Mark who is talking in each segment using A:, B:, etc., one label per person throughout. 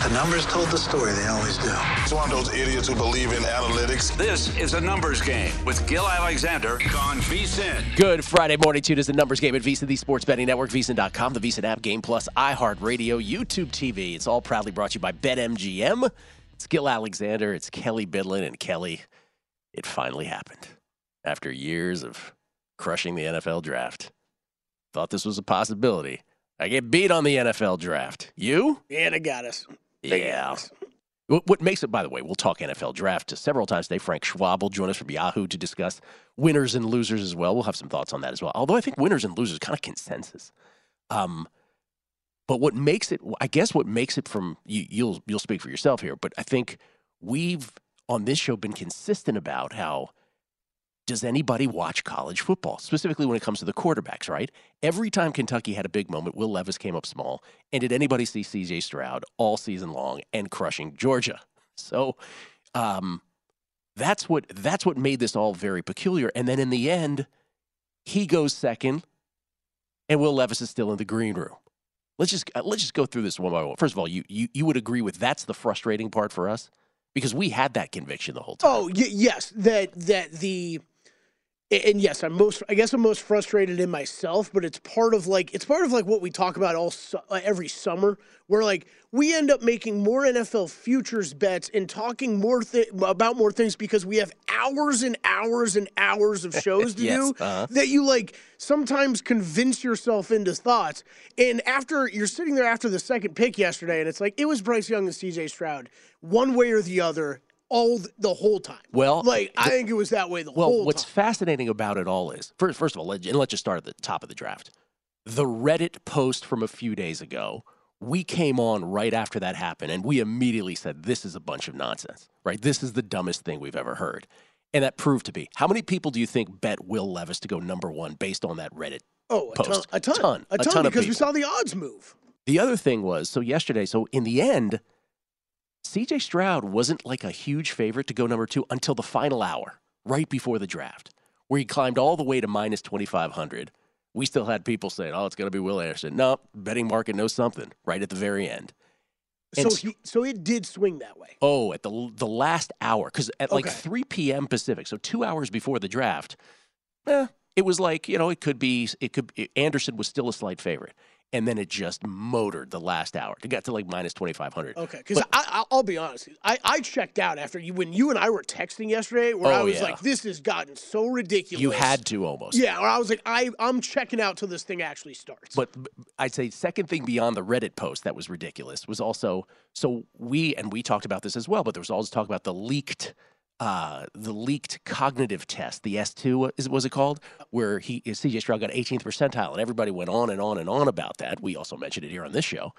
A: The numbers told the story, they always do.
B: It's one of those idiots who believe in analytics.
C: This is a numbers game with Gill Alexander on VSIN.
D: Good Friday morning, tune is the numbers game at VSIN, the sports betting network, VSIN.com, the VSIN app, Game Plus, iHeartRadio, YouTube TV. It's all proudly brought to you by BetMGM. It's Gill Alexander, it's Kelley Bydlon, and Kelley, it finally happened. After years of crushing the NFL draft, thought this was a possibility. I get beat on the NFL draft. You?
E: Yeah, they got us.
D: Yeah. What makes it, by the way, we'll talk NFL draft to several times today. Frank Schwab will join us from Yahoo to discuss winners and losers as well. We'll have some thoughts on that as well. Although I think winners and losers kind of consensus. Um, but what makes it, I guess, what makes it from you, you'll you'll speak for yourself here. But I think we've on this show been consistent about how does anybody watch college football, specifically when it comes to the quarterbacks, right? Every time Kentucky had a big moment, Will Levis came up small. And did anybody see CJ Stroud all season long and crushing Georgia? So um, that's what that's what made this all very peculiar. And then in the end, he goes second, and Will Levis is still in the green room. Let's just uh, let's just go through this one by one. First of all, you you you would agree with that's the frustrating part for us because we had that conviction the whole time.
E: Oh, y- yes, that that the and yes, I'm most I guess I'm most frustrated in myself, but it's part of like it's part of like what we talk about all su- every summer where like we end up making more NFL futures bets and talking more thi- about more things because we have hours and hours and hours of shows to
D: Yes,
E: do
D: uh-huh.
E: that you like sometimes convince yourself into thoughts. And after you're sitting there after the second pick yesterday and it's like it was Bryce Young and CJ Stroud one way or the other all th- the whole time.
D: Well,
E: Like I think it was that way the
D: Well,
E: whole time.
D: Well, what's fascinating about it all is first, first of all, let, and let's just start at the top of the draft. The Reddit post from a few days ago, we came on right after that happened, and we immediately said, This is a bunch of nonsense, right? This is the dumbest thing we've ever heard. And that proved to be. How many people do you think bet Will Levis to go number one based on that Reddit?
E: oh, a ton, a ton,
D: Ton.
E: a
D: A
E: ton,
D: ton of
E: because we saw the odds move.
D: The other thing was so yesterday, so in the end, CJ Stroud wasn't like a huge favorite to go number two until the final hour, right before the draft, where he climbed all the way to minus 2,500. We still had people saying, oh, it's going to be Will Anderson. No, betting market knows something right at the very end.
E: So he, so it did swing that way.
D: Oh, at the the last hour, because at like
E: Okay.
D: 3 p.m. Pacific, so two hours before the draft, eh, it was like you know it could be it could Anderson was still a slight favorite, and then it just motored the last hour. It got to like minus 2,500.
E: Okay, because I, I, I'll be honest, I, I checked out after you when you and I were texting yesterday, where oh, I
D: Oh,
E: was
D: yeah.
E: like, "This has gotten so ridiculous."
D: You had to almost.
E: yeah. Or I was like, I, I'm checking out till this thing actually starts.
D: But I'd say second thing beyond the Reddit post that was ridiculous was also so we and we talked about this as well, but there was always talk about the leaked uh, the leaked cognitive test, the S2 is was it called, where he CJ Stroud got 18th percentile, and everybody went on and on and on about that. We also mentioned it here on this show.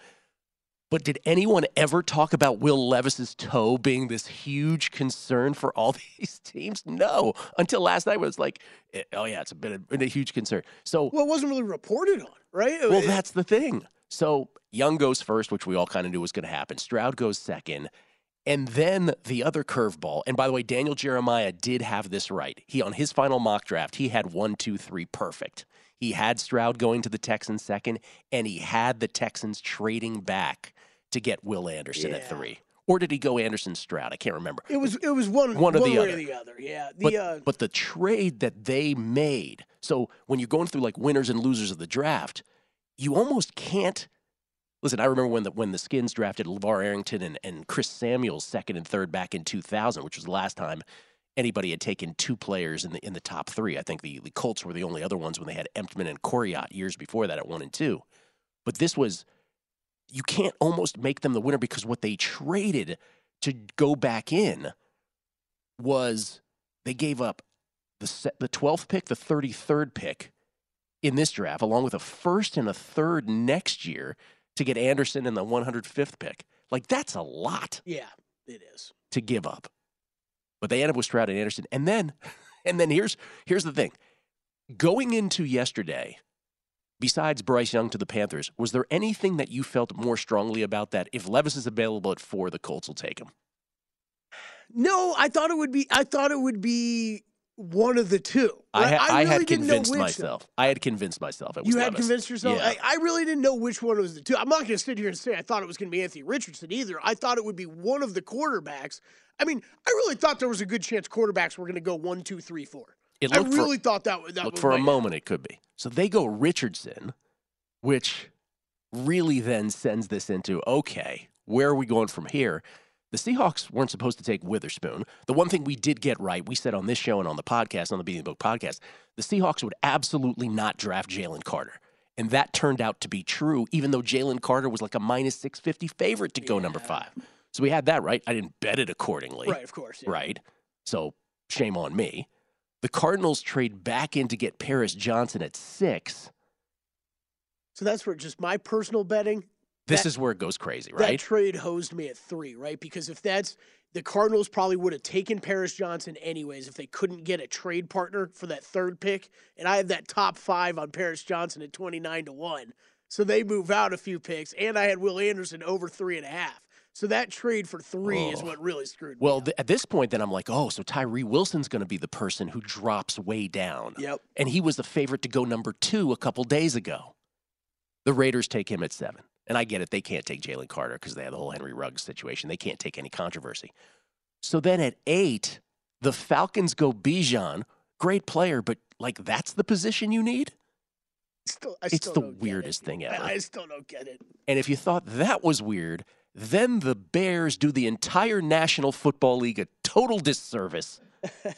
D: But did anyone ever talk about Will Levis's toe being this huge concern for all these teams? No, until last night, was like, eh, oh yeah, it's bit of, been a huge concern. So
E: well, it wasn't really reported on, right?
D: well, that's the thing. So Young goes first, which we all kind of knew was going to happen. Stroud goes second. And then the other curveball. And by the way, Daniel Jeremiah did have this right. He on his final mock draft, he had one, two, three perfect. He had Stroud going to the Texans second, and he had the Texans trading back to get Will Anderson at three. Or did he go Anderson Stroud? I can't remember.
E: It was it was one
D: One or the other.
E: or the other. Yeah. The
D: But,
E: uh,
D: but the trade that they made. So when you're going through like winners and losers of the draft, you almost can't Listen, I remember when the when the Skins drafted LaVar Arrington and, and Chris Samuels second and third back in 2000, which was the last time anybody had taken two players in the in the top three. I think the, the Colts were the only other ones when they had Emtman and Coryatt years before that at one and two. But this was you can't almost make them the winner because what they traded to go back in was they gave up the se- the 12th pick, the 33rd pick in this draft, along with a first and a third next year to get Anderson in the 105th pick. Like that's a lot
E: Yeah, it is.
D: to give up. But they end up with Stroud and Anderson. And then and then here's here's the thing. Going into yesterday, besides Bryce Young to the Panthers, was there anything that you felt more strongly about that? If Levis is available at four, the Colts will take him.
E: No, I thought it would be. I thought it would be one of the two.
D: I, ha- I,
E: really
D: had convinced
E: though.
D: myself. I had convinced myself it was
E: You had convinced yourself.
D: Yeah.
E: I, I really didn't know which one was the two. I'm not going to sit here and say I thought it was going to be Anthony Richardson either. I thought it would be one of the quarterbacks. I mean, I really thought there was a good chance quarterbacks were going to go one, two, three, four.
D: It
E: I
D: looked for-
E: really thought that that
D: Look, for a
E: right.
D: moment, it could be. So they go Richardson, which really then sends this into okay, where are we going from here? The Seahawks weren't supposed to take Witherspoon. The one thing we did get right, we said on this show and on the podcast, on the Beating the Book podcast, the Seahawks would absolutely not draft Jalen Carter. And that turned out to be true, even though Jalen Carter was like a minus 650 favorite to go number five. So we had that right. I didn't bet it accordingly
E: Right, of course. yeah.
D: right? So shame on me. The Cardinals trade back in to get Paris Johnson at six.
E: So that's where just my personal betting.
D: This
E: That-
D: is where it goes crazy, right?
E: That trade hosed me at three, right? Because if that's the Cardinals probably would have taken Paris Johnson anyways if they couldn't get a trade partner for that third pick. And I have that top five on Paris Johnson at 29 to 1. So they move out a few picks. And I had Will Anderson over three and a half. So that trade for three is
D: Oh.
E: what really screwed me.
D: well, th- at this point, then I'm like, oh, so Tyree Wilson's going to be the person who drops way down.
E: Yep.
D: And he was the favorite to go number two a couple days ago. The Raiders take him at seven. And I get it. They can't take Jalen Carter because they have the whole Henry Ruggs situation. They can't take any controversy. So then at eight, the Falcons go Bijan. Great player, but like that's the position you need?
E: Still,
D: it's the weirdest
E: it.
D: thing ever.
E: I still don't get it.
D: And if you thought that was weird, then the Bears do the entire National Football League a total disservice.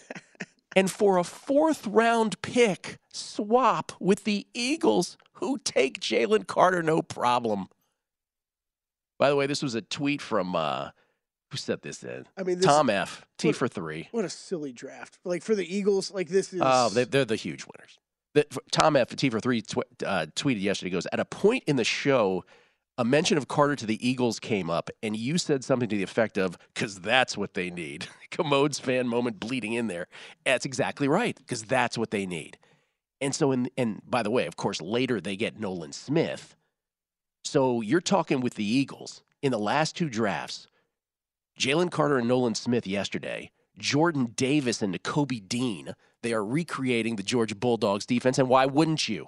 D: and for a fourth round pick, swap with the Eagles, who take Jalen Carter no problem. By the way, this was a tweet from uh, who set this in?
E: I mean, this,
D: Tom F. T
E: what-
D: for three.
E: what a silly draft. Like for the Eagles, like this is.
D: Oh, they, they're the huge winners. The, Tom F. T for three tw- uh, tweeted yesterday. Goes at a point in the show, a mention of Carter to the Eagles came up, and you said something to the effect of, "Because that's what they need." Commode's fan moment bleeding in there. That's exactly right. Because that's what they need. And so, in and by the way, of course, later they get Nolan Smith. So you're talking with the Eagles in the last two drafts. Jalen Carter and Nolan Smith yesterday. Jordan Davis and Nakobe Dean. They are recreating the Georgia Bulldogs defense, and why wouldn't you?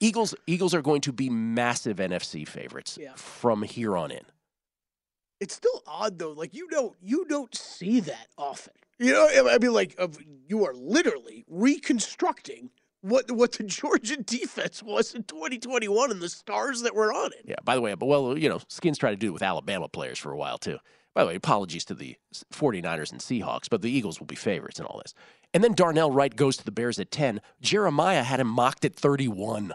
D: Eagles Eagles are going to be massive NFC favorites
E: Yeah.
D: from here on in.
E: it's still odd though. Like you don't you don't see that often. You know, I mean, like of, you are literally reconstructing what what the Georgia defense was in 2021 and the stars that were on it.
D: Yeah, by the way, but well, you know, Skins tried to do it with Alabama players for a while too. By the way, apologies to the 49ers and Seahawks, but the Eagles will be favorites in all this. And then Darnell Wright goes to the Bears at 10. Jeremiah had him mocked at 31.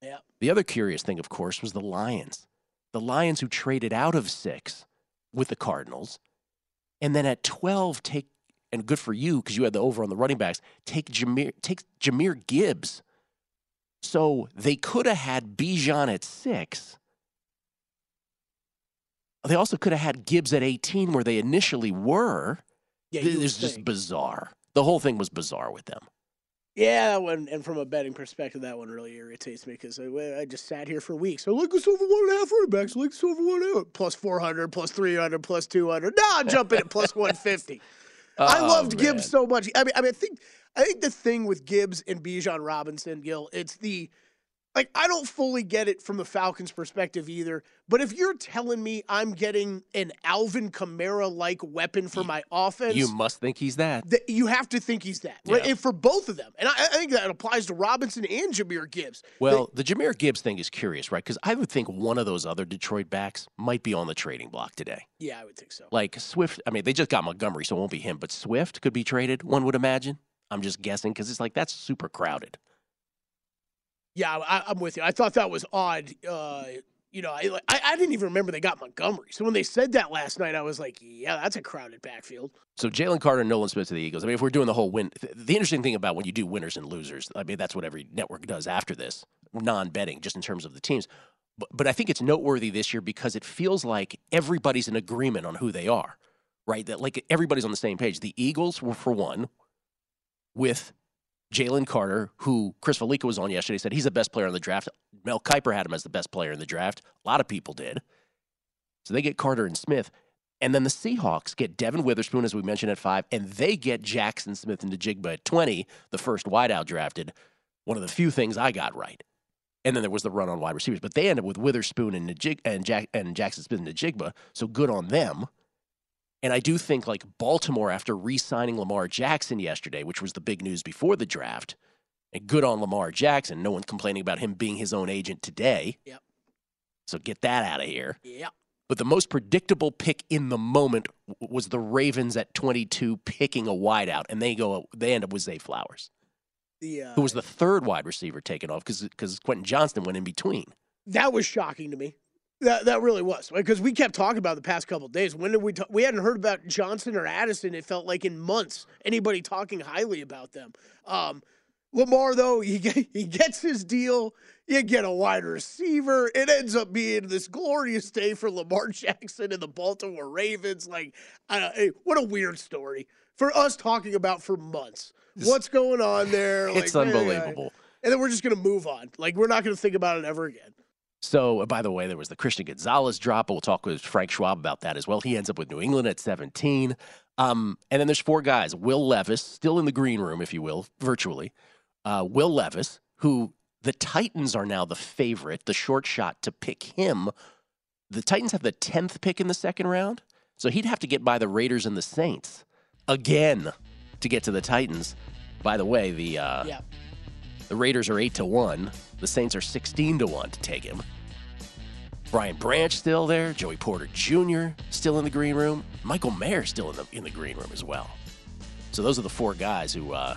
E: Yeah.
D: The other curious thing, of course, was the Lions. The Lions who traded out of six with the Cardinals. And then at 12, take, and good for you because you had the over on the running backs, take Jahmyr, take Jahmyr Gibbs. So they could have had Bijan at six. They also could have had Gibbs at 18 where they initially were.
E: Yeah,
D: Th-
E: you would
D: it's just bizarre. The whole thing was bizarre with them.
E: Yeah, that one, and from a betting perspective, that one really irritates me because I, I just sat here for weeks. I like us over one and a half running backs. I like us over one and a half. Plus 400, plus 300, plus 200. Now I'm jumping at plus 150. I
D: Oh,
E: loved
D: man.
E: Gibbs so much. I mean, I mean, I think I think the thing with Gibbs and Bijan Robinson, Gill, it's the like I don't fully get it from the Falcons' perspective either. But if you're telling me I'm getting an Alvin Kamara like weapon for my offense,
D: You must think he's that.
E: th- you have to think he's that, right?
D: Yeah.
E: And for both of them, and I, I think that applies to Robinson and Jahmyr Gibbs.
D: Well, the Jahmyr Gibbs thing is curious, right? Because I would think one of those other Detroit backs might be on the trading block today.
E: yeah, I would think so.
D: Like Swift, I mean, they just got Montgomery, so it won't be him, but Swift could be traded, one would imagine. I'm just guessing because it's like that's super crowded.
E: Yeah, I, I'm with you. I thought that was odd. Uh, you know, I, I I didn't even remember they got Montgomery. So when they said that last night, I was like, yeah, that's a crowded backfield.
D: So Jalen Carter and Nolan Smith to the Eagles. I mean, if we're doing the whole win, th- the interesting thing about when you do winners and losers, I mean, that's what every network does after this, non-betting, just in terms of the teams. But, but I think it's noteworthy this year because it feels like everybody's in agreement on who they are, right? That like everybody's on the same page. The Eagles were for one with Jalen Carter, who Chris Fallica was on yesterday, said he's the best player in the draft. Mel Kiper had him as the best player in the draft. A lot of people did. So they get Carter and Smith. And then the Seahawks get Devin Witherspoon, as we mentioned, at five, and they get Jaxon Smith-Njigba at 20, the first wideout drafted. One of the few things I got right. And then there was the run on wide receivers. But they ended with Witherspoon and, Najig- and, Jack- and Jaxon Smith-Njigba. So good on them. And I do think like Baltimore, after re signing Lamar Jackson yesterday, which was the big news before the draft, and good on Lamar Jackson. No one's complaining about him being his own agent today.
E: Yep.
D: So get that out of here.
E: Yeah.
D: But the most predictable pick in the moment was the Ravens at 22 picking a wideout, and they go they end up with Zay Flowers,
E: The uh,
D: who was the third wide receiver taken off because because Quentin Johnston went in between.
E: that was shocking to me. That that really was because we kept talking about the past couple of days. When did we talk? We hadn't heard about Johnston or Addison. It felt like in months anybody talking highly about them. Um, Lamar though he he gets his deal. You get a wide receiver. It ends up being this glorious day for Lamar Jackson and the Baltimore Ravens. Like, I don't, hey, what a weird story for us talking about for months. What's going on there?
D: It's
E: Like, eh,
D: unbelievable.
E: And then we're just gonna move on. Like we're not gonna think about it ever again.
D: So, by the way, there was the Christian Gonzalez drop. We'll talk with Frank Schwab about that as well. He ends up with New England at 17. Um, and then there's four guys. Will Levis, still in the green room, if you will, virtually. Uh, Will Levis, who the Titans are now the favorite, the short shot to pick him. The Titans have the 10th pick in the second round. So he'd have to get by the Raiders and the Saints again to get to the Titans. By the way, the uh,
E: Yeah.
D: The Raiders are eight to one. The Saints are sixteen to one to take him. Brian Branch still there. Joey Porter Jr. still in the green room. Michael Mayer still in the in the green room as well. So those are the four guys who uh,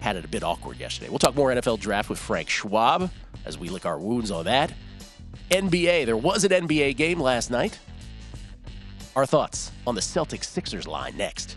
D: had it a bit awkward yesterday. We'll talk more NFL draft with Frank Schwab as we lick our wounds on that. NBA. There was an NBA game last night. Our thoughts on the Celtics Sixers line next.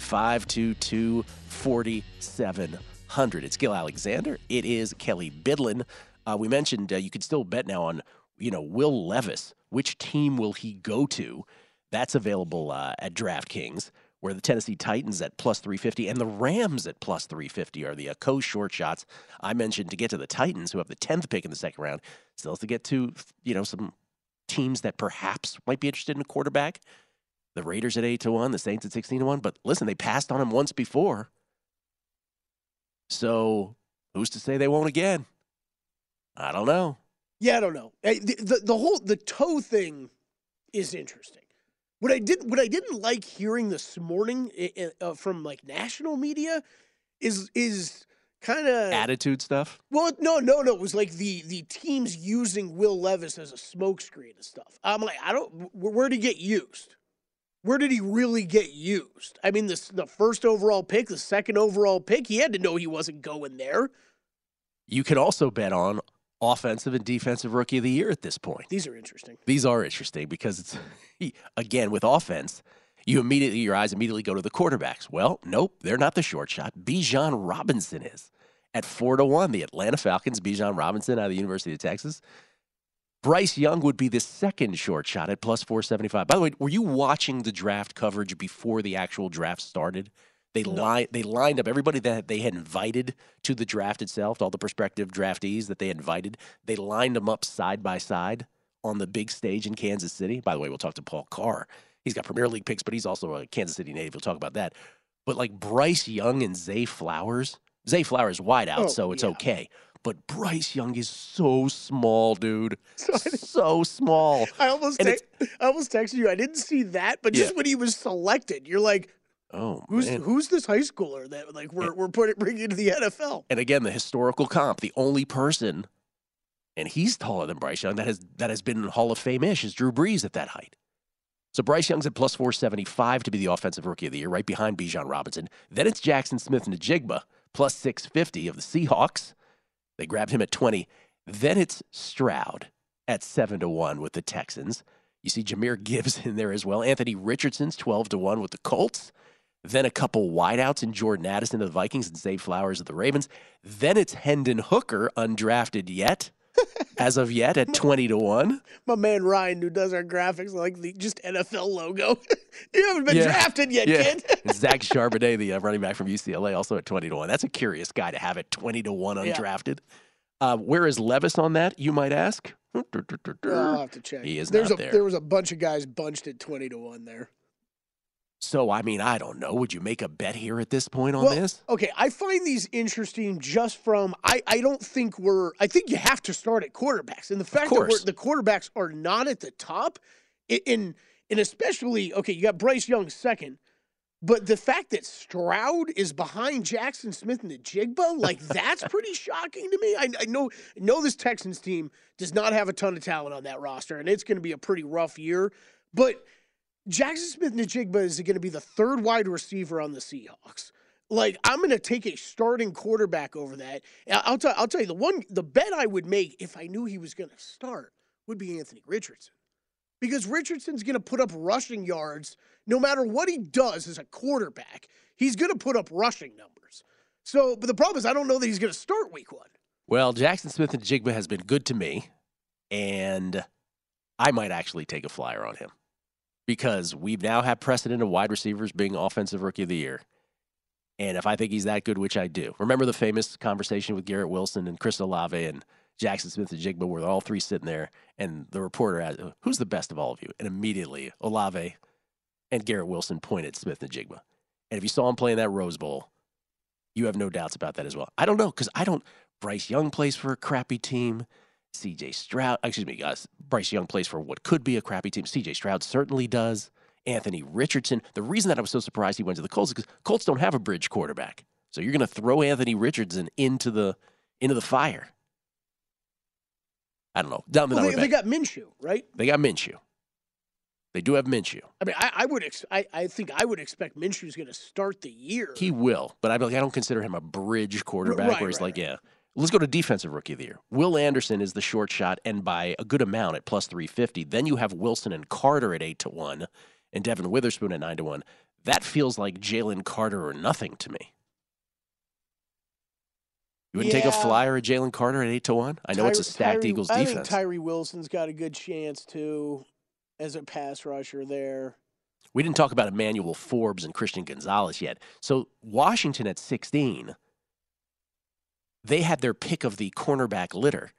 D: 522 4700. It's Gill Alexander. It is Kelley Bydlon. Uh, we mentioned uh, you could still bet now on, you know, Will Levis. Which team will he go to? That's available uh, at DraftKings, where the Tennessee Titans at plus 350 and the Rams at plus 350 are the uh, co short shots. I mentioned to get to the Titans, who have the 10th pick in the second round, still to get to, you know, some teams that perhaps might be interested in a quarterback the Raiders at 8 to 1, the Saints at 16 to 1. But listen, they passed on him once before. So who's to say they won't again? I don't know.
E: Yeah, I don't know. The, the, the whole the toe thing is interesting. What I did what I didn't like hearing this morning uh, from like national media is is kind of
D: Attitude stuff.
E: well no no no it was like the the teams using Will Levis as a smokescreen and stuff. I'm like I don't where did he get used? Where did he really get used? I mean, this the first overall pick, the second overall pick, he had to know he wasn't going there.
D: You can also bet on offensive and defensive rookie of the year at this point.
E: These are interesting.
D: These are interesting because it's again with offense, you immediately your eyes immediately go to the quarterbacks. Well, nope, they're not the short shot. Bijan Robinson is at four to one. The Atlanta Falcons, Bijan Robinson out of the University of Texas. Bryce Young would be the second short shot at plus 475. By the way, were you watching the draft coverage before the actual draft started? They li- they lined up everybody that they had invited to the draft itself, all the prospective draftees that they invited. They lined them up side by side on the big stage in Kansas City. By the way, we'll talk to Paul Carr. He's got Premier League picks, but he's also a Kansas City native. We'll talk about that. But like Bryce Young and Zay Flowers, Zay Flowers wide out,
E: Oh,
D: so it's
E: yeah.
D: okay. But Bryce Young is so small, dude. So small.
E: I almost te- I almost texted you. I didn't see that, but just
D: Yeah.
E: when he was selected, you're like,
D: Oh,
E: who's
D: man.
E: who's this high schooler that like we're we're putting bringing to the NFL?
D: And again, the historical comp, the only person, and he's taller than Bryce Young that has that has been Hall of Fame ish is Drew Brees at that height. So Bryce Young's at plus 475 to be the offensive rookie of the year, right behind Bijan Robinson. Then it's Jaxon Smith-Njigba, plus 650 of the Seahawks. They grabbed him at 20. Then it's Stroud at 7 to 1 with the Texans. You see Jahmyr Gibbs in there as well. Anthony Richardson's 12 to 1 with the Colts. Then a couple wideouts in Jordan Addison of the Vikings and Zay Flowers of the Ravens. Then it's Hendon Hooker, undrafted yet, as of yet, at 20 to 1.
E: My man Ryan, who does our graphics, like the just NFL logo. you haven't been
D: Yeah.
E: drafted yet,
D: Yeah.
E: kid.
D: Zach Charbonnet, the uh, running back from UCLA, also at 20 to 1. That's a curious guy to have at 20 to 1
E: Yeah.
D: undrafted. Uh, where is Levis on that, you might ask?
E: I'll have to check.
D: He is
E: There's
D: not
E: a
D: there.
E: there was a bunch of guys bunched at twenty to one there.
D: So, I mean, I don't know. Would you make a bet here at this point on
E: Well,
D: this?
E: Okay, I find these interesting just from I, I don't think we're I think you have to start at quarterbacks. And the fact that we're, the quarterbacks are not at the top in and especially okay, you got Bryce Young second, but the fact that Stroud is behind Jackson Smith and the Jigba, like that's pretty shocking to me. I, I know I know this Texans team does not have a ton of talent on that roster, and it's going to be a pretty rough year. But Jaxon Smith-Njigba is going to be the third wide receiver on the Seahawks. Like I'm going to take a starting quarterback over that. I'll tell I'll tell you the one the bet I would make if I knew he was going to start would be Anthony Richardson. Because Richardson's going to put up rushing yards no matter what he does as a quarterback. He's going to put up rushing numbers. So, but the problem is I don't know that he's going to start week 1.
D: Well, Jaxon Smith-Njigba has been good to me, and I might actually take a flyer on him because we've now have precedent of wide receivers being offensive rookie of the year. And if I think he's that good, which I do, remember the famous conversation with Garrett Wilson and Chris Olave and Jaxon Smith-Njigba were all three sitting there, and the reporter asked, "Who's the best of all of you?" And immediately Olave and Garrett Wilson pointed Smith-Njigba. And if you saw him playing that Rose Bowl, you have no doubts about that as well. I don't know because I don't. Bryce Young plays for a crappy team. C.J. Stroud, excuse me, guys. Bryce Young plays for what could be a crappy team. C.J. Stroud certainly does. Anthony Richardson. The reason that I was so surprised he went to the Colts is because Colts don't have a bridge quarterback. So you're going to throw Anthony Richardson into the into the fire. I don't know. Down the
E: Well,
D: well,
E: they, they got Minshew, right?
D: they got Minshew. They do have Minshew.
E: I mean, I, I would. Ex- I, I think I would expect Minshew's going to start the year.
D: He will, but I, like, I don't consider him a bridge quarterback
E: right,
D: where he's
E: right,
D: like, yeah. Let's go to defensive rookie of the year. Will Anderson is the short shot, and by a good amount at plus three fifty. Then you have Wilson and Carter at eight to one, and Devin Witherspoon at nine to one. That feels like Jalen Carter or nothing to me. You wouldn't take a flyer at Jalen Carter at eight to one. I know it's a stacked
E: Tyree-
D: Eagles
E: I think
D: defense.
E: Tyree Wilson's got a good chance too, as a pass rusher there.
D: We didn't talk about Emmanuel Forbes and Christian Gonzalez yet. So Washington at 16, they had their pick of the cornerback litter,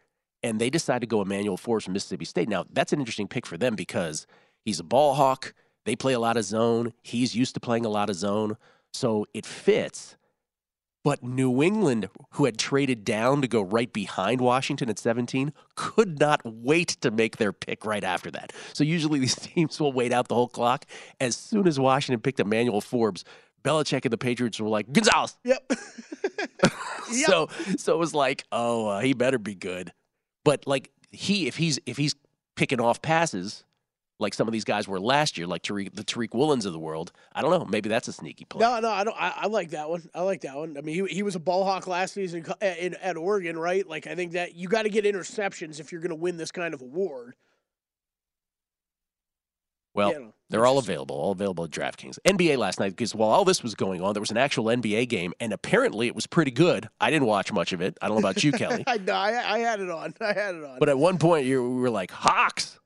D: and they decided to go Emmanuel Forbes from Mississippi State. Now that's an interesting pick for them because he's a ball hawk. They play a lot of zone. He's used to playing a lot of zone, so it fits. But New England, who had traded down to go right behind Washington at 17, could not wait to make their pick right after that. So usually these teams will wait out the whole clock. As soon as Washington picked Emmanuel Forbes, Belichick and the Patriots were like, Gonzalez.
E: Yep.
D: So so it was like, oh, uh, he better be good. But like he, if he's if he's picking off passes like some of these guys were last year, like Tariq, the Tariq Woolens of the world, I don't know. Maybe that's a sneaky play.
E: No, no, I don't. I, I like that one. I like that one. I mean, he, he was a ball hawk last season co- in, at Oregon, right? Like, I think that you got to get interceptions if you're going to win this kind of award.
D: Well,
E: know,
D: they're all available, all available at DraftKings. NBA last night, because while all this was going on, there was an actual NBA game, and apparently it was pretty good. I didn't watch much of it. I don't know about you, Kelley.
E: I, know, I, I had it on. I had it on.
D: But at one point, you we were like, Hawks.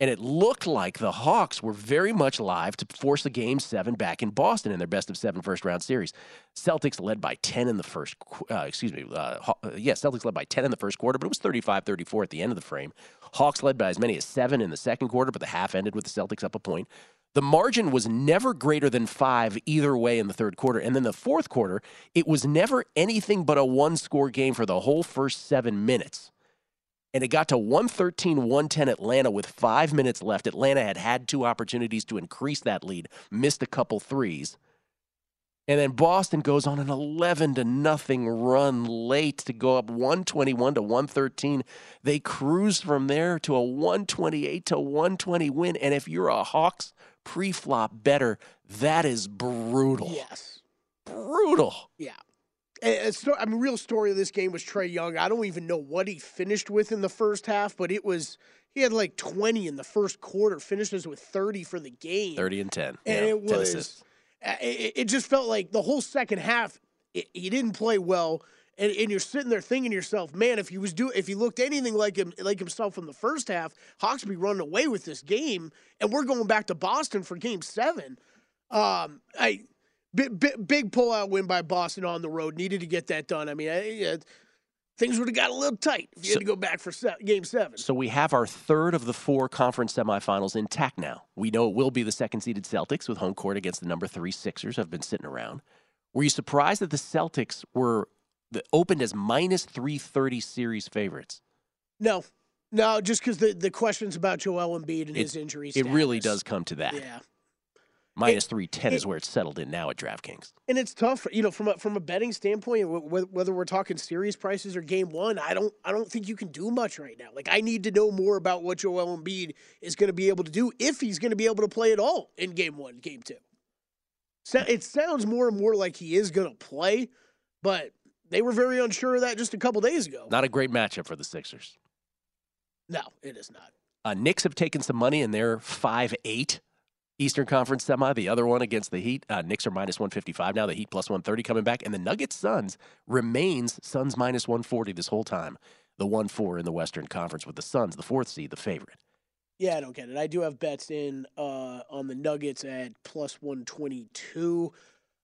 D: And it looked like the Hawks were very much live to force a game seven back in Boston in their best of seven first round series. Celtics led by 10 in the first, uh, excuse me, uh, uh, yeah, Celtics led by 10 in the first quarter, but it was 35 34 at the end of the frame. Hawks led by as many as seven in the second quarter, but the half ended with the Celtics up a point. The margin was never greater than five either way in the third quarter. And then the fourth quarter, it was never anything but a one score game for the whole first seven minutes and it got to 113 110 Atlanta with five minutes left. Atlanta had had two opportunities to increase that lead, missed a couple threes. And then Boston goes on an 11 to nothing run late to go up 121 to 113. They cruise from there to a 128 to 120 win. And if you're a Hawks pre-flop better, that is brutal.
E: yes.
D: Brutal.
E: Yeah. A- sto- I mean, real story of this game was Trae Young. I don't even know what he finished with in the first half, but it was he had like 20 in the first quarter, finishes with 30 for the game.
D: 30 and 10.
E: and
D: Yeah,
E: it was it, it just felt like the whole second half it, he didn't play well and, and you're sitting there thinking to yourself man if he was do if he looked anything like him like himself in the first half hawks would be running away with this game and we're going back to boston for game seven um i big, big, big pullout win by boston on the road needed to get that done i mean I, uh, things would have got a little tight if you
D: So-
E: had to go back for se- game seven
D: So we have our third of the four conference semifinals intact now. We know it will be the second seeded Celtics with home court against the number three Sixers have been sitting around. Were you surprised that the Celtics were the, opened as minus 330 series favorites?
E: no no just because the, the questions about joel Embiid and
D: It-
E: his injuries.
D: It really does come to that.
E: yeah
D: Minus 310 is where it's settled in now at DraftKings.
E: And it's tough, you know, from a, from a betting standpoint. wh- wh- Whether we're talking series prices or game one, I don't I don't think you can do much right now. Like I need to know more about what Joel Embiid is going to be able to do if he's going to be able to play at all in game one, game two. So it sounds more and more like he is going to play, but they were very unsure of that just a couple days ago.
D: Not a great matchup for the Sixers.
E: No, it is not.
D: Uh, Knicks have taken some money and they're 5 8 Eastern Conference semi. The other one against the Heat. Uh, Knicks are minus 155 now. The Heat plus 130 coming back. And the Nuggets Suns remains Suns minus 140 this whole time. The 1 4 in the Western Conference with the Suns, the fourth seed, the favorite.
E: Yeah, I don't get it. I do have bets in uh, on the Nuggets at plus 122.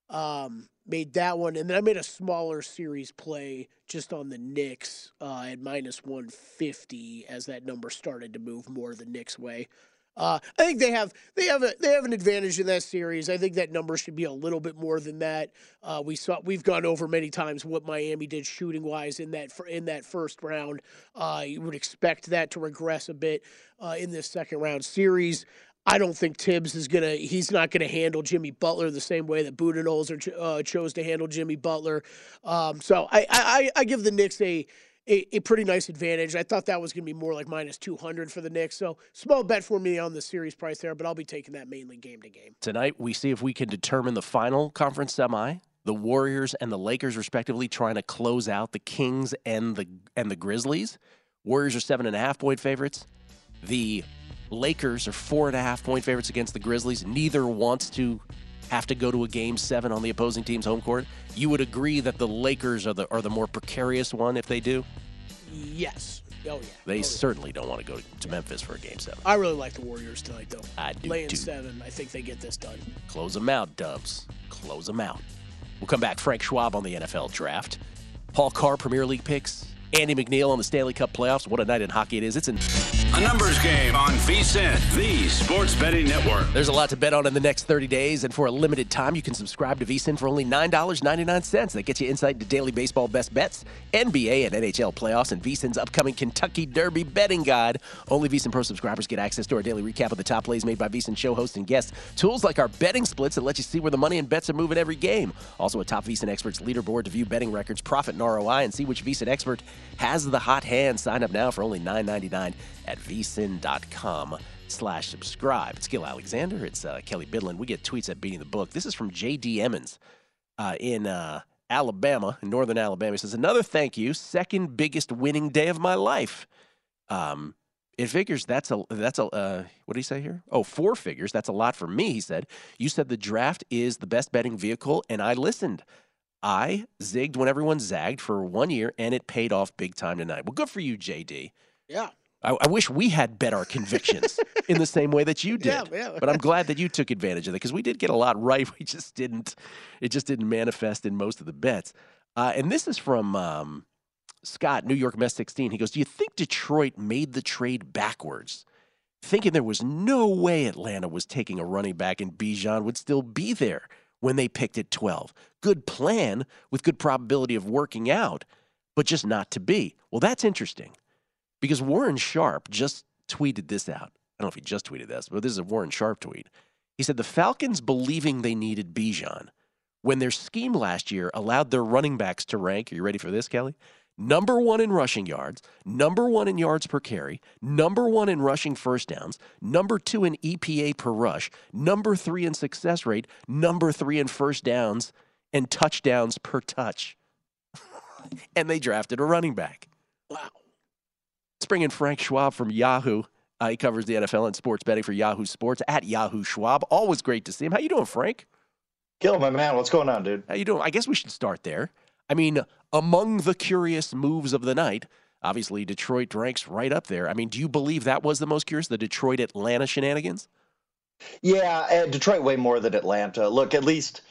E: Um, made that one, and then I made a smaller series play just on the Knicks uh, at minus 150 as that number started to move more the Knicks way. Uh, I think they have they have a they have an advantage in that series. I think that number should be a little bit more than that. Uh, we saw we've gone over many times what Miami did shooting wise in that in that first round. Uh, you would expect that to regress a bit uh, in this second round series. I don't think Thibs is gonna. He's not gonna handle Jimmy Butler the same way that Budenholzer uh, chose to handle Jimmy Butler. Um, so I, I, I give the Knicks a, a, a pretty nice advantage. I thought that was gonna be more like minus two hundred for the Knicks. So small bet for me on the series price there, but I'll be taking that mainly game to game.
D: Tonight we see if we can determine the final conference semi. The Warriors and the Lakers, respectively, trying to close out the Kings and the and the Grizzlies. Warriors are seven and a half point favorites. The Lakers are four and a half point favorites against the Grizzlies. Neither wants to have to go to a game seven on the opposing team's home court. You would agree that the Lakers are the are the more precarious one if they do.
E: Yes. Oh yeah.
D: They
E: oh,
D: certainly don't want to go to Memphis for a game seven.
E: I really like the Warriors tonight, though.
D: I do
E: Laying
D: too.
E: seven, I think they get this done.
D: Close them out, Dubs. Close them out. We'll come back. Frank Schwab on the NFL draft. Paul Carr Premier League picks. Andy McNeil on the Stanley Cup playoffs. What a night in hockey it is. It's in.
C: A numbers game on VSIN, the sports betting network.
D: There's a lot to bet on in the next 30 days, and for a limited time, you can subscribe to VSIN for only $9.99. That gets you insight into daily baseball best bets, NBA and NHL playoffs, and VSIN's upcoming Kentucky Derby betting guide. Only VSIN Pro subscribers get access to our daily recap of the top plays made by VSIN show hosts and guests. Tools like our betting splits that let you see where the money and bets are moving every game. Also, a top VSIN experts leaderboard to view betting records, profit, and ROI, and see which VSIN expert has the hot hand. Sign up now for only $9.99 at vsin.com slash subscribe. It's Gill Alexander. It's uh, Kelley Bydlon. We get tweets at Beating the Book. This is from J.D. Emmons uh, in uh, Alabama, in northern Alabama. He says, another thank you. Second biggest winning day of my life. Um, it figures that's a that's a uh, what do you say here? Oh, four figures. That's a lot for me. He said. You said the draft is the best betting vehicle, and I listened. I zigged when everyone zagged for one year, and it paid off big time tonight. Well, good for you, JD.
E: Yeah.
D: I, I wish we had bet our convictions in the same way that you did.
E: Yeah, yeah.
D: But I'm glad that you took advantage of it because we did get a lot right. We just didn't. It just didn't manifest in most of the bets. Uh, and this is from um, Scott, New York Mets 16. He goes, "Do you think Detroit made the trade backwards?" Thinking there was no way Atlanta was taking a running back and Bijan would still be there when they picked at 12. Good plan with good probability of working out, but just not to be. Well, that's interesting because Warren Sharp just tweeted this out. I don't know if he just tweeted this, but this is a Warren Sharp tweet. He said the Falcons believing they needed Bijan when their scheme last year allowed their running backs to rank. Are you ready for this, Kelley? Number one in rushing yards, number one in yards per carry, number one in rushing first downs, number two in EPA per rush, number three in success rate, number three in first downs and touchdowns per touch. and they drafted a running back.
E: Wow.
D: Let's bring in Frank Schwab from Yahoo. Uh, he covers the NFL and sports betting for Yahoo Sports at Yahoo Schwab. Always great to see him. How you doing, Frank?
F: Gill my man. What's going on, dude?
D: How you doing? I guess we should start there. I mean, among the curious moves of the night, obviously Detroit ranks right up there. I mean, do you believe that was the most curious, the Detroit Atlanta shenanigans?
F: Yeah, uh, Detroit way more than Atlanta. Look, at least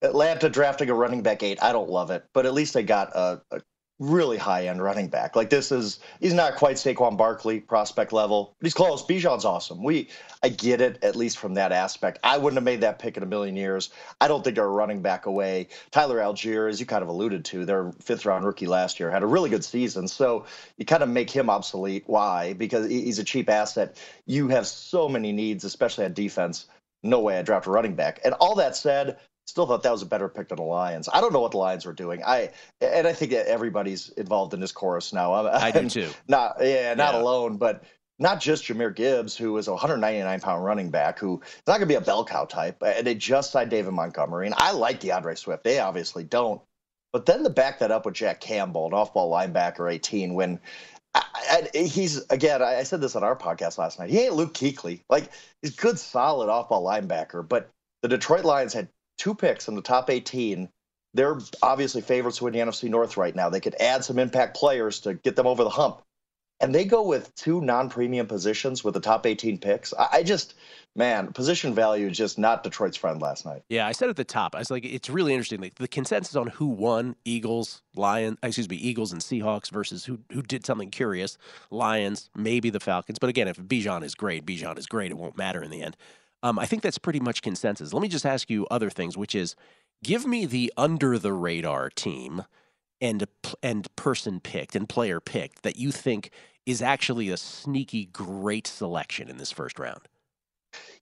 F: Atlanta drafting a running back eight. I don't love it, but at least they got a, a really high end running back. Like this is he's not quite Saquon Barkley prospect level, but he's close. Bijan's awesome. We I get it at least from that aspect. I wouldn't have made that pick in a million years. I don't think they're running back away. Tyler Allgeier, as you kind of alluded to, their fifth round rookie last year had a really good season. So you kind of make him obsolete. Why? Because he's a cheap asset. You have so many needs, especially on defense. No way I draft a running back. And all that said, still thought that was a better pick than the Lions. I don't know what the Lions were doing. I and I think that everybody's involved in this chorus now. I'm,
D: I do too.
F: Not yeah, not
D: Yeah.
F: alone, but not just Jahmyr Gibbs, who is a 199 pound running back, who is not going to be a bell cow type. And they just signed David Montgomery, and I like D'Andre Swift. They obviously don't. But then to back that up with Jack Campbell, an off-ball linebacker, 18, when I, I, he's again, I I said this on our podcast last night. He ain't Luke Kuechly. Like he's good, solid off-ball linebacker. But the Detroit Lions had two picks in the top 18. They're obviously favorites to win the NFC North right now. They could add some impact players to get them over the hump. and they go with two non-premium positions with the top 18 picks. I, I just, man, position value is just not Detroit's friend last night.
D: Yeah, I said at the top, I was like, it's really interesting. Like, the consensus on who won Eagles, Lions, excuse me, Eagles and Seahawks versus who who did something curious, Lions, maybe the Falcons. But again, if Bijan is great, Bijan is great. It won't matter in the end. Um, I think that's pretty much consensus. Let me just ask you other things, which is, give me the under the radar team and and person picked and player picked that you think is actually a sneaky great selection in this first round?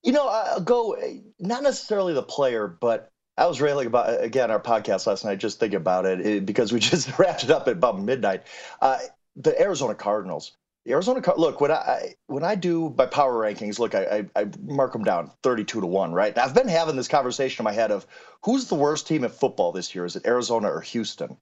F: You know, I'll go not necessarily the player, but I was railing about again our podcast last night. Just thinking about it, it because we just wrapped it up at about midnight. Uh, the Arizona Cardinals. The Arizona. Look, when I when I do my power rankings, look, I, I, I mark them down thirty-two to one. Right. I've been having this conversation in my head of who's the worst team in football this year? Is it Arizona or Houston?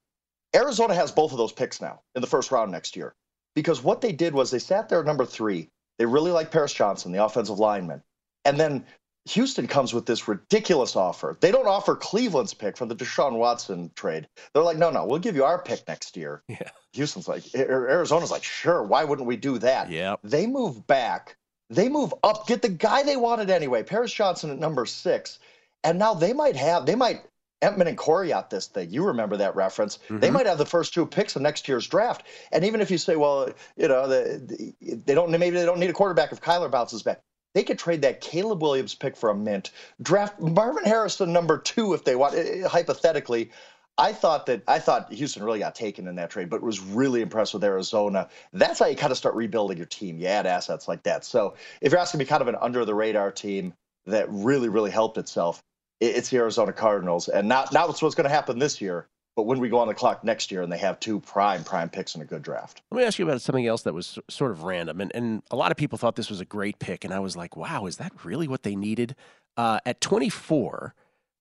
F: Arizona has both of those picks now in the first round next year because what they did was they sat there at number three. They really like Paris Johnson, the offensive lineman. And then Houston comes with this ridiculous offer. They don't offer Cleveland's pick from the Deshaun Watson trade. They're like, no, no, we'll give you our pick next year.
D: Yeah.
F: Houston's like, Arizona's like, sure, why wouldn't we do that?
D: Yeah.
F: They move back. They move up, get the guy they wanted anyway, Paris Johnson at number six. And now they might have, they might Emtman and Coryatt this thing. You remember that reference. Mm-hmm. They might have the first two picks of next year's draft. And even if you say, well, you know, the, they don't maybe they don't need a quarterback if Kyler bounces back. They could trade that Caleb Williams pick for a mint, draft Marvin Harrison number two if they want. Eh, eh, hypothetically, I thought that I thought Houston really got taken in that trade, but was really impressed with Arizona. That's how you kind of start rebuilding your team. You add assets like that. So if you're asking me, kind of an under the radar team that really, really helped itself, it's the Arizona Cardinals, and not not what's going to happen this year, but when we go on the clock next year and they have two prime prime picks in a good draft.
D: Let me ask you about something else that was sort of random, and and a lot of people thought this was a great pick, and I was like, wow, is that really what they needed? Uh, at 24,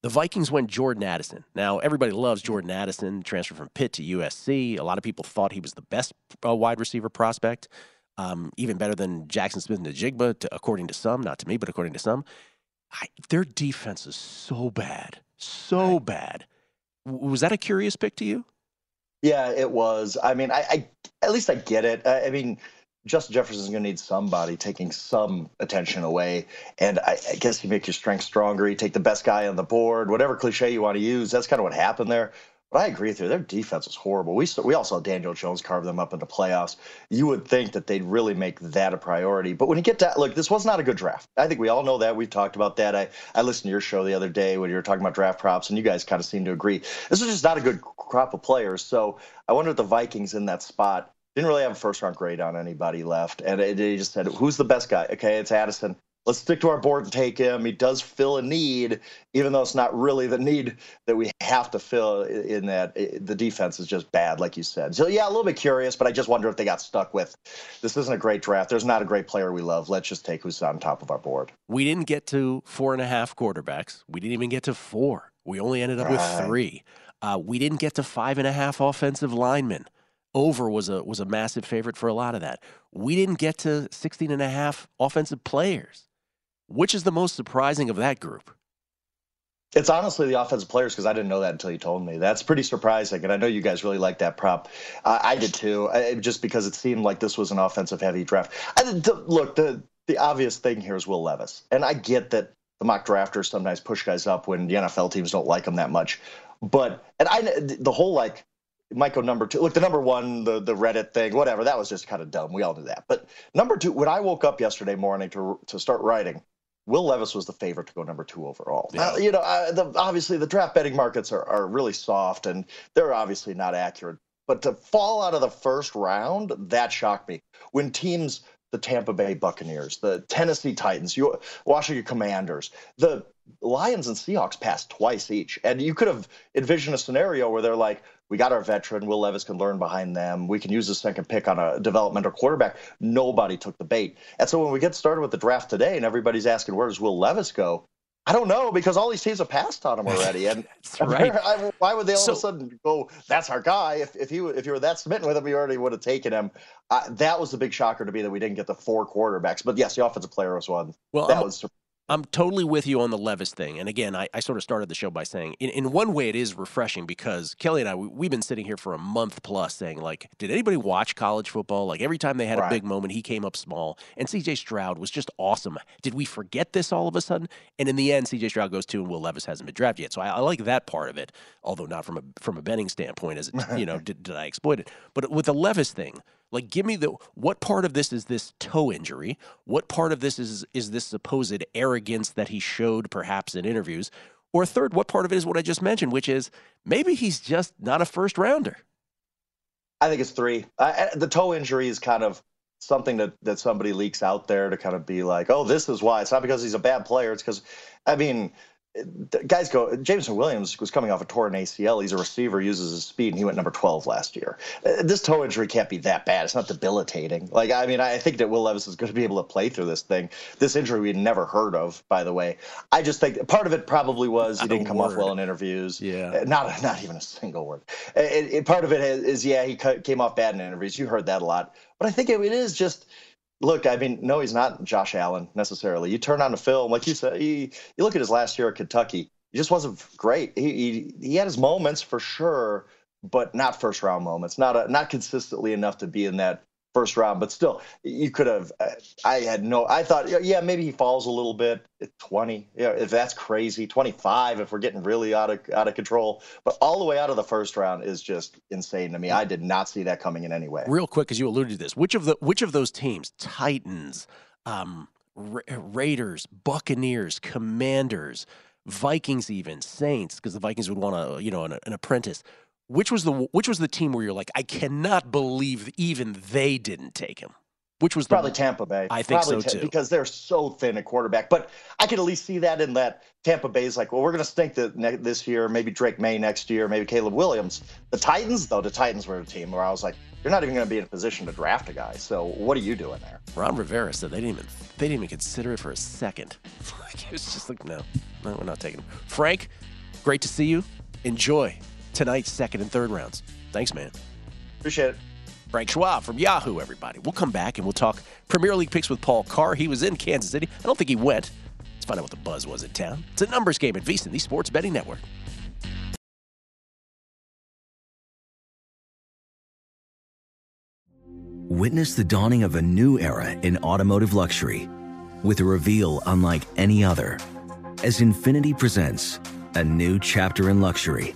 D: the Vikings went Jordan Addison. Now everybody loves Jordan Addison, transfer from Pitt to USC. A lot of people thought he was the best uh, wide receiver prospect, um, even better than Jaxon Smith-Njigba, to, according to some, not to me, but according to some. I, their defense is so bad, so bad. Was that a curious pick to you?
F: Yeah, it was. I mean, I, I at least I get it. I, I mean, Justin Jefferson's going to need somebody taking some attention away, and I, I guess you make your strength stronger. You take the best guy on the board, whatever cliche you want to use. That's kind of what happened there. But I agree with you. Their defense was horrible. We we all saw Daniel Jones carve them up in the playoffs. You would think that they'd really make that a priority. But when you get to look, this was not a good draft. I think we all know that. We've talked about that. I, I listened to your show the other day when you were talking about draft props, and you guys kind of seemed to agree. This was just not a good crop of players. So I wonder if the Vikings in that spot didn't really have a first round grade on anybody left. And they just said, who's the best guy? Okay, it's Addison let's stick to our board and take him. He does fill a need, even though it's not really the need that we have to fill. In that the defense is just bad, like you said. So yeah, a little bit curious, but I just wonder if they got stuck with this isn't a great draft. There's not a great player we love. Let's just take who's on top of our board.
D: We didn't get to four and a half quarterbacks. We didn't even get to four. We only ended up right. with three. Uh, we didn't get to five and a half offensive linemen over was a was a massive favorite for a lot of that. We didn't get to 16 and a half offensive players. Which is the most surprising of that group?
F: It's honestly the offensive players because I didn't know that until you told me. That's pretty surprising, and I know you guys really like that prop. Uh, I did too, I, just because it seemed like this was an offensive heavy draft. I, the, look, the the obvious thing here is Will Levis, and I get that the mock drafters sometimes push guys up when the NFL teams don't like them that much. But and I the whole like go number two. Look, the number one, the the Reddit thing, whatever, that was just kind of dumb. We all knew that. But number two, when I woke up yesterday morning to to start writing, Will Levis was the favorite to go number two overall. Yeah. Uh, you know, uh, the, obviously the draft betting markets are, are really soft and they're obviously not accurate. But to fall out of the first round, that shocked me. When teams, the Tampa Bay Buccaneers, the Tennessee Titans, you, Washington Commanders, the Lions and Seahawks passed twice each. And you could have envisioned a scenario where they're like, we got our veteran. Will Levis can learn behind them. We can use the second pick on a developmental quarterback. Nobody took the bait. And so when we get started with the draft today and everybody's asking, where does Will Levis go? I don't know because all these teams have passed on him already. And
D: right.
F: why would they all so, of a sudden go, that's our guy? If, if, he, if you were that smitten with him, you already would have taken him. Uh, that was the big shocker to me that we didn't get the four quarterbacks. But yes, the offensive player was one.
D: Well,
F: that
D: I'm,
F: was
D: I'm totally with you on the Levis thing. And again, I, I sort of started the show by saying, in, in one way, it is refreshing because Kelley and I, we, we've been sitting here for a month plus saying, like, did anybody watch college football? Like, every time they had
F: Right.
D: a big moment, he came up small. And CJ Stroud was just awesome. Did we forget this all of a sudden? And in the end, CJ Stroud goes to, and Will Levis hasn't been drafted yet. So I, I like that part of it, although not from a from a betting standpoint, as it, you know, did, did I exploit it? But with the Levis thing, like, give me the what part of this is this toe injury? What part of this is is this supposed arrogance that he showed perhaps in interviews? Or third, what part of it is what I just mentioned, which is maybe he's just not a first rounder.
F: I think it's three. The toe injury is kind of something that, that somebody leaks out there to kind of be like, oh, this is why. It's not because he's a bad player. It's because, I mean, guys go. Jameson Williams was coming off a torn ACL. He's a receiver, uses his speed, and he went number 12 last year. Uh, This toe injury can't be that bad. It's not debilitating. Like, I mean, I think that Will Levis is going to be able to play through this thing. This injury we'd never heard of, by the way. I just think part of it probably was he didn't come off well in interviews.
D: Yeah.
F: Uh, Not not even a single word. It, it- part of it is, is yeah, he came off bad in interviews. You heard that a lot. But I think it, it is just look. I mean, no, he's not Josh Allen necessarily. You turn on the film, like you said. He, you look at his last year at Kentucky. He just wasn't great. He, he he had his moments for sure, but not first round moments. Not a, not consistently enough to be in that first round. But still, you could have. uh, I had no. I thought, yeah, maybe he falls a little bit twenty. Yeah, if that's crazy, twenty five. If we're getting really out of out of control, but all the way out of the first round is just insane to me. I did not see that coming in any way.
D: Real quick, as you alluded to this, which of the which of those teams, Titans, um, Ra- Raiders, Buccaneers, Commanders, Vikings, even Saints, because the Vikings would want a you know an, an apprentice. Which was the which was the team where you're like, I cannot believe even they didn't take him. Which was the,
F: Probably Tampa Bay.
D: I think
F: Probably
D: so, too.
F: Because they're so thin at quarterback. But I could at least see that in that Tampa Bay is like, well, we're going to stink the, ne- this year, maybe Drake Maye next year, maybe Caleb Williams. The Titans, though, the Titans were a team where I was like, you're not even going to be in a position to draft a guy. So what are you doing there?
D: Ron Rivera said they didn't even they didn't even consider it for a second. It was just like, no, no, we're not taking him. Frank, great to see you. Enjoy tonight's second and third rounds. Thanks, man.
F: Appreciate it.
D: Frank Schwab from Yahoo, everybody. We'll come back and we'll talk Premier League picks with Paul Carr. He was in Kansas City. I don't think he went. Let's find out what the buzz was in town. It's a numbers game at VSiN, the Sports Betting Network.
G: Witness the dawning of a new era in automotive luxury with a reveal unlike any other as Infiniti presents a new chapter in luxury,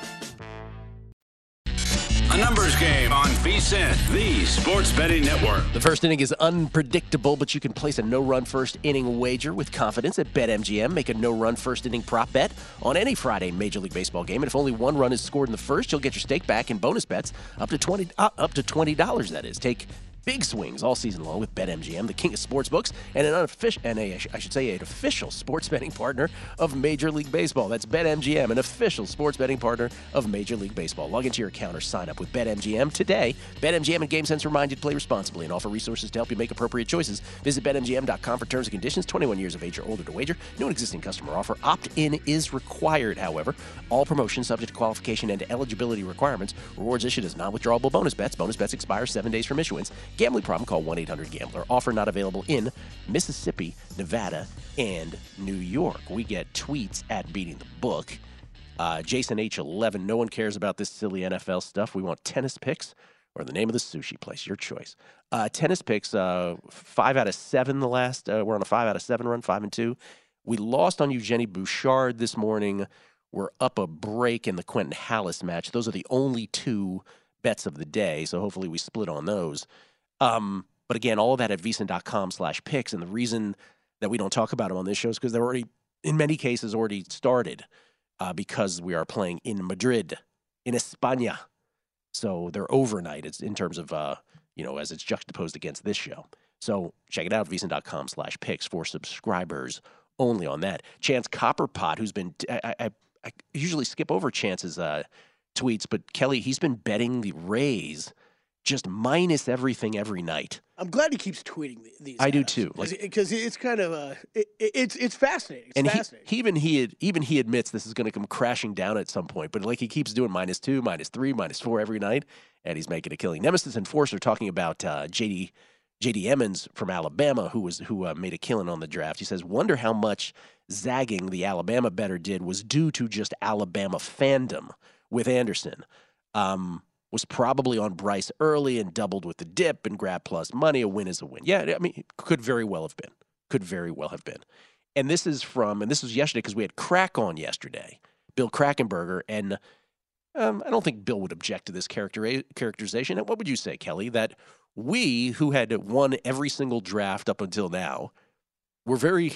C: A numbers game on VSIN, the sports betting network.
D: The first inning is unpredictable, but you can place a no run first inning wager with confidence at BetMGM. Make a no run first inning prop bet on any Friday Major League Baseball game. And if only one run is scored in the first, you'll get your stake back in bonus bets up to 20 uh, up to $20 that is. Take big swings all season long with BetMGM, the king of sportsbooks, and an unofficial, and I should say, an official sports betting partner of Major League Baseball. That's BetMGM, an official sports betting partner of Major League Baseball. Log into your account or sign up with BetMGM today. BetMGM and GameSense remind you to play responsibly and offer resources to help you make appropriate choices. Visit BetMGM.com for terms and conditions. 21 years of age or older to wager. No existing customer offer. Opt-in is required, however. All promotions subject to qualification and eligibility requirements. Rewards issued as non-withdrawable bonus bets. Bonus bets expire seven days from issuance. Gambling problem? Call 1-800-GAMBLER. Offer not available in Mississippi, Nevada, and New York. We get tweets at Beating the Book. Uh, Jason H11. No one cares about this silly NFL stuff. We want tennis picks or the name of the sushi place. Your choice. Uh, tennis picks. Uh, five out of seven. The last. Uh, we're on a five out of seven run. Five and two. We lost on Eugenie Bouchard this morning. We're up a break in the Quentin Halys match. Those are the only two bets of the day. So hopefully we split on those. Um, but again, all of that at vsin.com slash picks. And the reason that we don't talk about them on this show is because they're already, in many cases, already started uh, because we are playing in Madrid, in España. So they're overnight it's in terms of, uh, you know, as it's juxtaposed against this show. So check it out, vsin.com slash picks for subscribers only on that. Chance Copperpot, who's been, I, I, I usually skip over Chance's uh, tweets, but Kelley, he's been betting the Rays just minus everything every night.
E: I'm glad he keeps tweeting these.
D: I do too. Like,
E: because it's kind of uh, it, it- it's it's fascinating. It's
D: and he,
E: fascinating.
D: he even he even he admits this is going to come crashing down at some point. But like he keeps doing minus two, minus three, minus four every night, and he's making a killing. Nemesis Enforcer talking about uh, JD JD Emmons from Alabama, who was who uh, made a killing on the draft. He says, "Wonder how much zagging the Alabama better did was due to just Alabama fandom with Anderson." Um, was probably on Bryce early and doubled with the dip and grab plus money. A win is a win. Yeah, I mean, could very well have been. Could very well have been. And this is from, and this was yesterday because we had Crack on yesterday, Bill Krackomberger, and um, I don't think Bill would object to this character characterization. What would you say, Kelley? That we, who had won every single draft up until now, were very,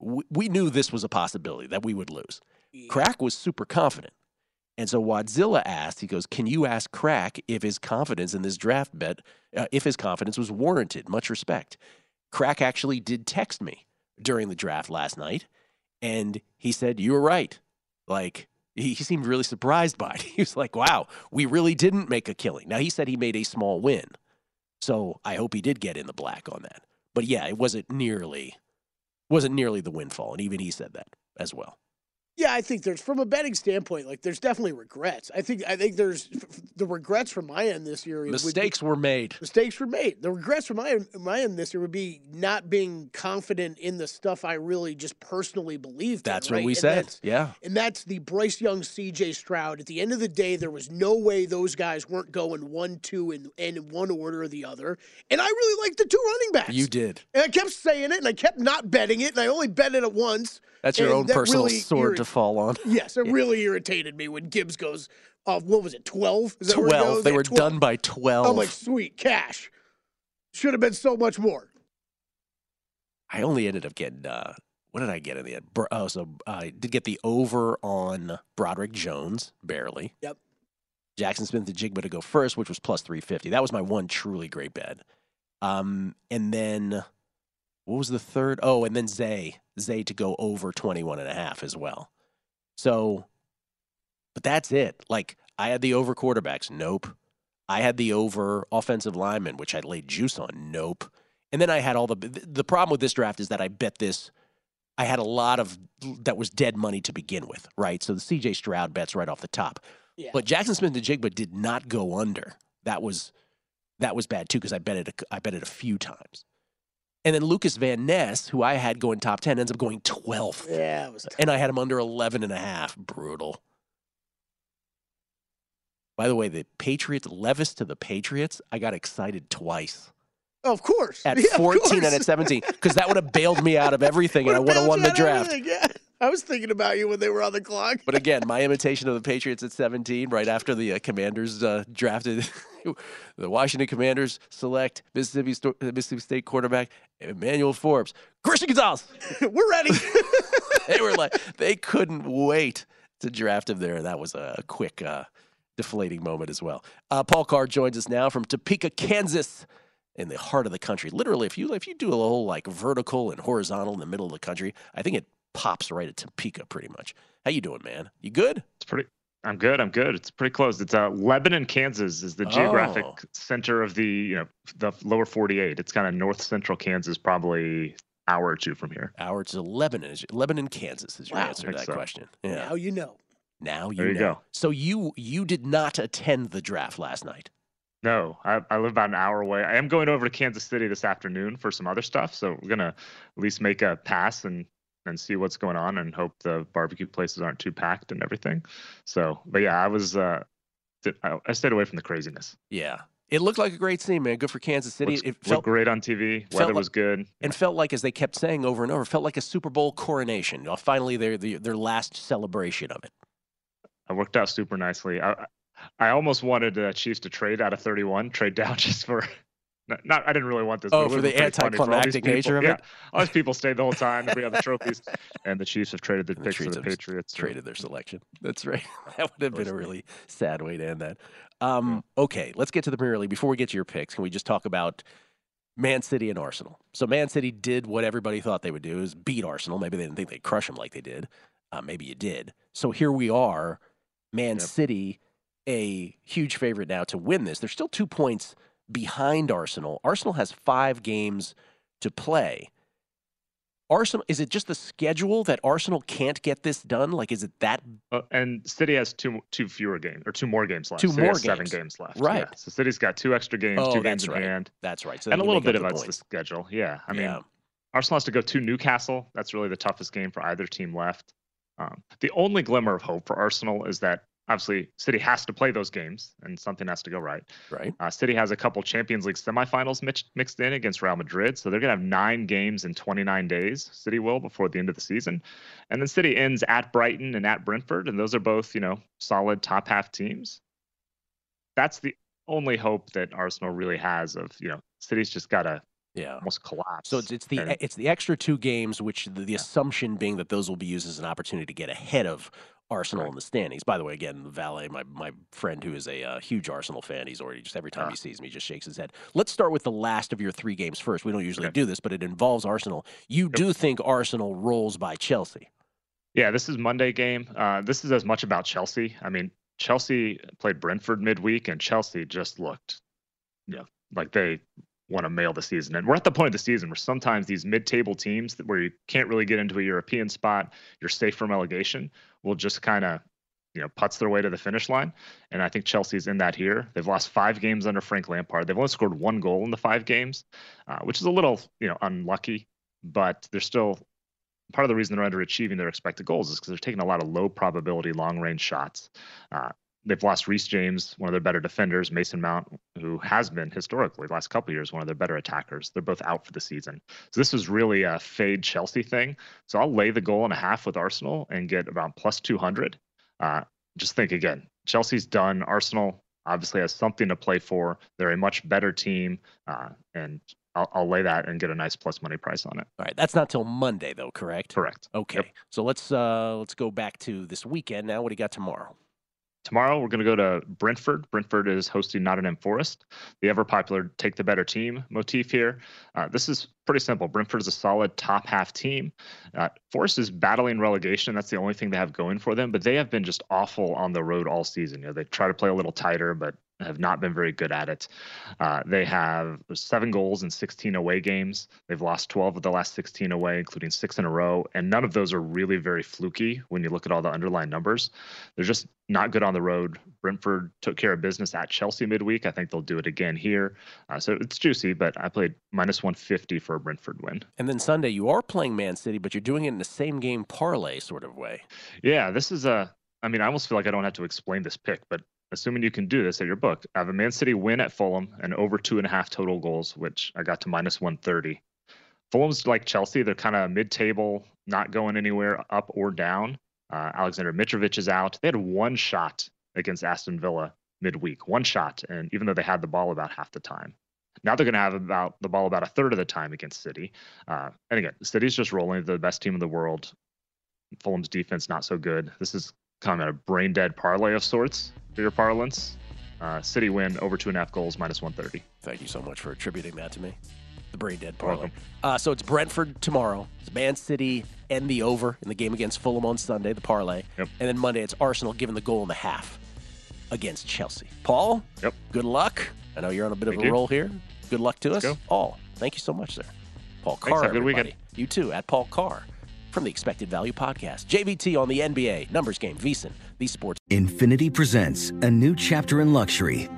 D: we, we knew this was a possibility that we would lose. Crack was super confident. And so Wadzilla asked, he goes, Can you ask Crack if his confidence in this draft bet, uh, if his confidence was warranted? Much respect. Crack actually did text me during the draft last night, and he said, You were right. Like, he, he seemed really surprised by it. He was like, Wow, we really didn't make a killing. Now, he said he made a small win. So I hope he did get in the black on that. But yeah, it wasn't nearly wasn't nearly the windfall, and even he said that as well.
E: Yeah, I think there's from a betting standpoint, like there's definitely regrets. I think I think there's the regrets from my end this year. would be-
D: Mistakes were made.
E: mistakes were made. The regrets from my my end this year would be not being confident in the stuff I really just personally believed. in,
D: That's
E: right?
D: what we
E: And
D: said. Yeah.
E: And that's the Bryce Young, C.J. Stroud. At the end of the day, there was no way those guys weren't going one, two, and and in one order or the other. And I really liked the two running backs.
D: You did.
E: And I kept saying it, and I kept not betting it, and I only bet it at once.
D: That's your
E: and
D: own
E: that
D: personal
E: really
D: sword to fall on.
E: Yes, it really irritated me when Gibbs goes, uh, what was it, 12? Is that where it
D: 12.
E: goes?
D: They
E: Yeah,
D: were
E: 12.
D: done by 12.
E: I'm like, sweet, cash. Should have been so much more.
D: I only ended up getting uh what did I get in the end? Oh, so I did get the over on Broderick Jones, barely.
E: Yep.
D: Jaxon Smith-Njigba to go first, which was plus 350. That was my one truly great bet. Um, and then what was the third? Oh, and then Zay, Zay to go over 21 and a half as well. So, but that's it. Like I had the over quarterbacks. Nope. I had the over offensive lineman, which I laid juice on. Nope. And then I had all the the problem with this draft is that I bet this. I had a lot of that was dead money to begin with, right? So the CJ Stroud bets right off the top.
E: Yeah.
D: But Jaxon Smith-Njigba did not go under. That was that was bad too because I bet it a, I bet it a few times. And then Lukas Van Ness, who I had going top 10, ends up going 12th.
E: Yeah, it was
D: And I had him under 11 and a half. Brutal. By the way, the Patriots, Levis to the Patriots, I got excited twice oh,
E: Of course.
D: at
E: Yeah, of
D: 14 and at 17 because that would have bailed me out of everything and I would have won the
E: bailed you out
D: draft.
E: Yeah. I was thinking about you when they were on the clock.
D: But again, my imitation of the Patriots at 17, right after the uh, Commanders uh, drafted the Washington Commanders select Mississippi, Sto- Mississippi State quarterback Emmanuel Forbes. Christian Gonzalez.
E: we're ready.
D: they were like, they couldn't wait to draft him there. That was a quick, uh, deflating moment as well. Uh, Paul Carr joins us now from Topeka, Kansas in the heart of the country. Literally, if you if you do a whole like vertical and horizontal in the middle of the country, I think it pops right at Topeka pretty much. How you doing, man? You good?
H: It's pretty. I'm good. I'm good. It's pretty close. It's uh, Lebanon, Kansas, is the geographic
D: Oh.
H: center of the you know the lower 48. It's kind of north central Kansas, probably hour or two from here.
D: Hour to Lebanon. Is Lebanon, Kansas is your
E: Wow.
D: answer to that
H: so.
D: question. Yeah.
E: Now you know.
D: Now you
H: There you
D: know.
H: go.
D: So you you did not attend the draft last night.
H: No, I, I live about an hour away. I am going over to Kansas City this afternoon for some other stuff, so we're gonna at least make a pass and and see what's going on and hope the barbecue places aren't too packed and everything. So, but yeah, I was uh, I, I stayed away from the craziness.
D: Yeah. It looked like a great scene, man. Good for Kansas City.
H: Looks,
D: it
H: looked
D: felt
H: great on TV. Weather
D: like-
H: was good.
D: and felt like, as they kept saying over and over, felt like a Super Bowl coronation. Uh, Finally, their their, last celebration of it.
H: It worked out super nicely. I I almost wanted the Chiefs to trade out of 31, trade down just for. Not, not I didn't really want this.
D: Oh, for the
H: been pretty for all
D: anticlimactic
H: people-
D: nature of
H: yeah,
D: it?
H: all these people stayed the whole time. We have the trophies, and the Chiefs have traded the
D: And the
H: picks for the Patriots.
D: Traded their selection. That's right. that would have been a really sad way to end that. Um, okay, let's get to the Premier League. Before we get to your picks, can we just talk about Man City and Arsenal? So Man City did what everybody thought they would do: is beat Arsenal. Maybe they didn't think they'd crush them like they did. Uh, maybe you did. So here we are, Man
H: Yep.
D: City, a huge favorite now to win this. They're still two points behind Arsenal. Arsenal has five games to play. Arsenal is it just the schedule that Arsenal can't get this done? Like, is it that
H: Uh, and City has two two fewer games or two more games left.
D: Two
H: City
D: more
H: has seven
D: games.
H: games left.
D: Right.
H: Yeah. So City's got two extra games,
D: Oh,
H: two games
D: that's
H: in
D: right.
H: hand,
D: That's right. So
H: and a little bit of
D: the
H: the schedule. Yeah. I mean,
D: Yeah.
H: Arsenal has to go to Newcastle. That's really the toughest game for either team left. Um, the only glimmer of hope for Arsenal is that obviously City has to play those games and something has to go right.
D: Right.
H: Uh, City has a couple Champions League semifinals mix- mixed in against Real Madrid, so they're going to have nine games in 29 days. City will before the end of the season, and then City ends at Brighton and at Brentford, and those are both you know solid top half teams. That's the only hope that Arsenal really has of you know City's just got to
D: Yeah.
H: almost collapse.
D: So it's, it's the
H: and-
D: it's the extra two games, which the, the assumption being that those will be used as an opportunity to get ahead of Arsenal in the standings. By the way, again, the Valet, my my friend who is a uh, huge Arsenal fan, he's already just every time
H: Ah.
D: he sees me, he just shakes his head. Let's start with the last of your three games first. We don't usually do this, but it involves Arsenal. You do think Arsenal rolls by Chelsea?
H: Yeah, this is Monday game. Uh, this is as much about Chelsea. I mean, Chelsea played Brentford midweek, and Chelsea just looked, know, like they want to mail the season. And we're at the point of the season where sometimes these mid-table teams that where you can't really get into a European spot, you're safe from relegation, will just kind of, you know, putts their way to the finish line. And I think Chelsea's in that here. They've lost five games under Frank Lampard. They've only scored one goal in the five games, uh, which is a little, you know, unlucky. But they're still part of the reason they're underachieving their expected goals is because they're taking a lot of low probability long range shots. Uh, they've lost Reece James, one of their better defenders, Mason Mount, who has been historically the last couple of years one of their better attackers. They're both out for the season. So this is really a fade Chelsea thing. So I'll lay the goal and a half with Arsenal and get about plus 200. Uh, just think again, Chelsea's done. Arsenal obviously has something to play for. They're a much better team, uh, and I'll, I'll lay that and get a nice plus money price on it.
D: All right, that's not till Monday though, correct?
H: Correct.
D: Okay, so let's uh let's go back to this weekend now. What do you got tomorrow?
H: Tomorrow we're going to go to Brentford. Brentford is hosting Nottingham Forest. The ever popular "take the better team" motif here. Uh, this is pretty simple. Brentford is a solid top half team. Uh, Forest is battling relegation. That's the only thing they have going for them. But they have been just awful on the road all season. You know, they try to play a little tighter, but have not been very good at it. Uh, they have seven goals in 16 away games. They've lost 12 of the last 16 away, including six in a row. And none of those are really very fluky when you look at all the underlying numbers. They're just not good on the road. Brentford took care of business at Chelsea midweek. I think they'll do it again here. Uh, so it's juicy, but I played minus 150 for a Brentford win.
D: And then Sunday you are playing Man City, but you're doing it in the same game parlay sort of way.
H: Yeah, this is a. I mean, I almost feel like I don't have to explain this pick, but assuming you can do this at your book, I have a Man City win at Fulham and over two and a half total goals, which I got to minus 130. Fulham's like Chelsea; they're kind of mid-table, not going anywhere up or down. Uh, Alexander Mitrovic is out. They had one shot against Aston Villa midweek, one shot, and even though they had the ball about half the time, now they're going to have about the ball about a third of the time against City. Uh, and again, City's just rolling. the best team in the world. Fulham's defense not so good. This is kind of a brain dead parlay of sorts for your parlance. Uh, City win over two and a half goals, minus 130.
D: Thank you so much for attributing that to me. The brain dead parlay. Uh, so it's Brentford tomorrow. It's Man City and the over in the game against Fulham on Sunday, the parlay.
H: Yep.
D: And then Monday it's Arsenal giving the goal in the half against Chelsea. Paul,
H: yep.
D: good luck. I know you're on a bit
H: Thank
D: of a
H: you.
D: roll here. Good luck to
H: Let's
D: us
H: go.
D: all. Thank you so much, sir. Paul
H: Thanks,
D: Carr.
H: have a good
D: everybody.
H: weekend.
D: You too, at Paul Carr from the Expected Value Podcast. JVT on the NBA, Numbers Game, VSIN, the Sports.
G: Infiniti presents a new chapter in luxury,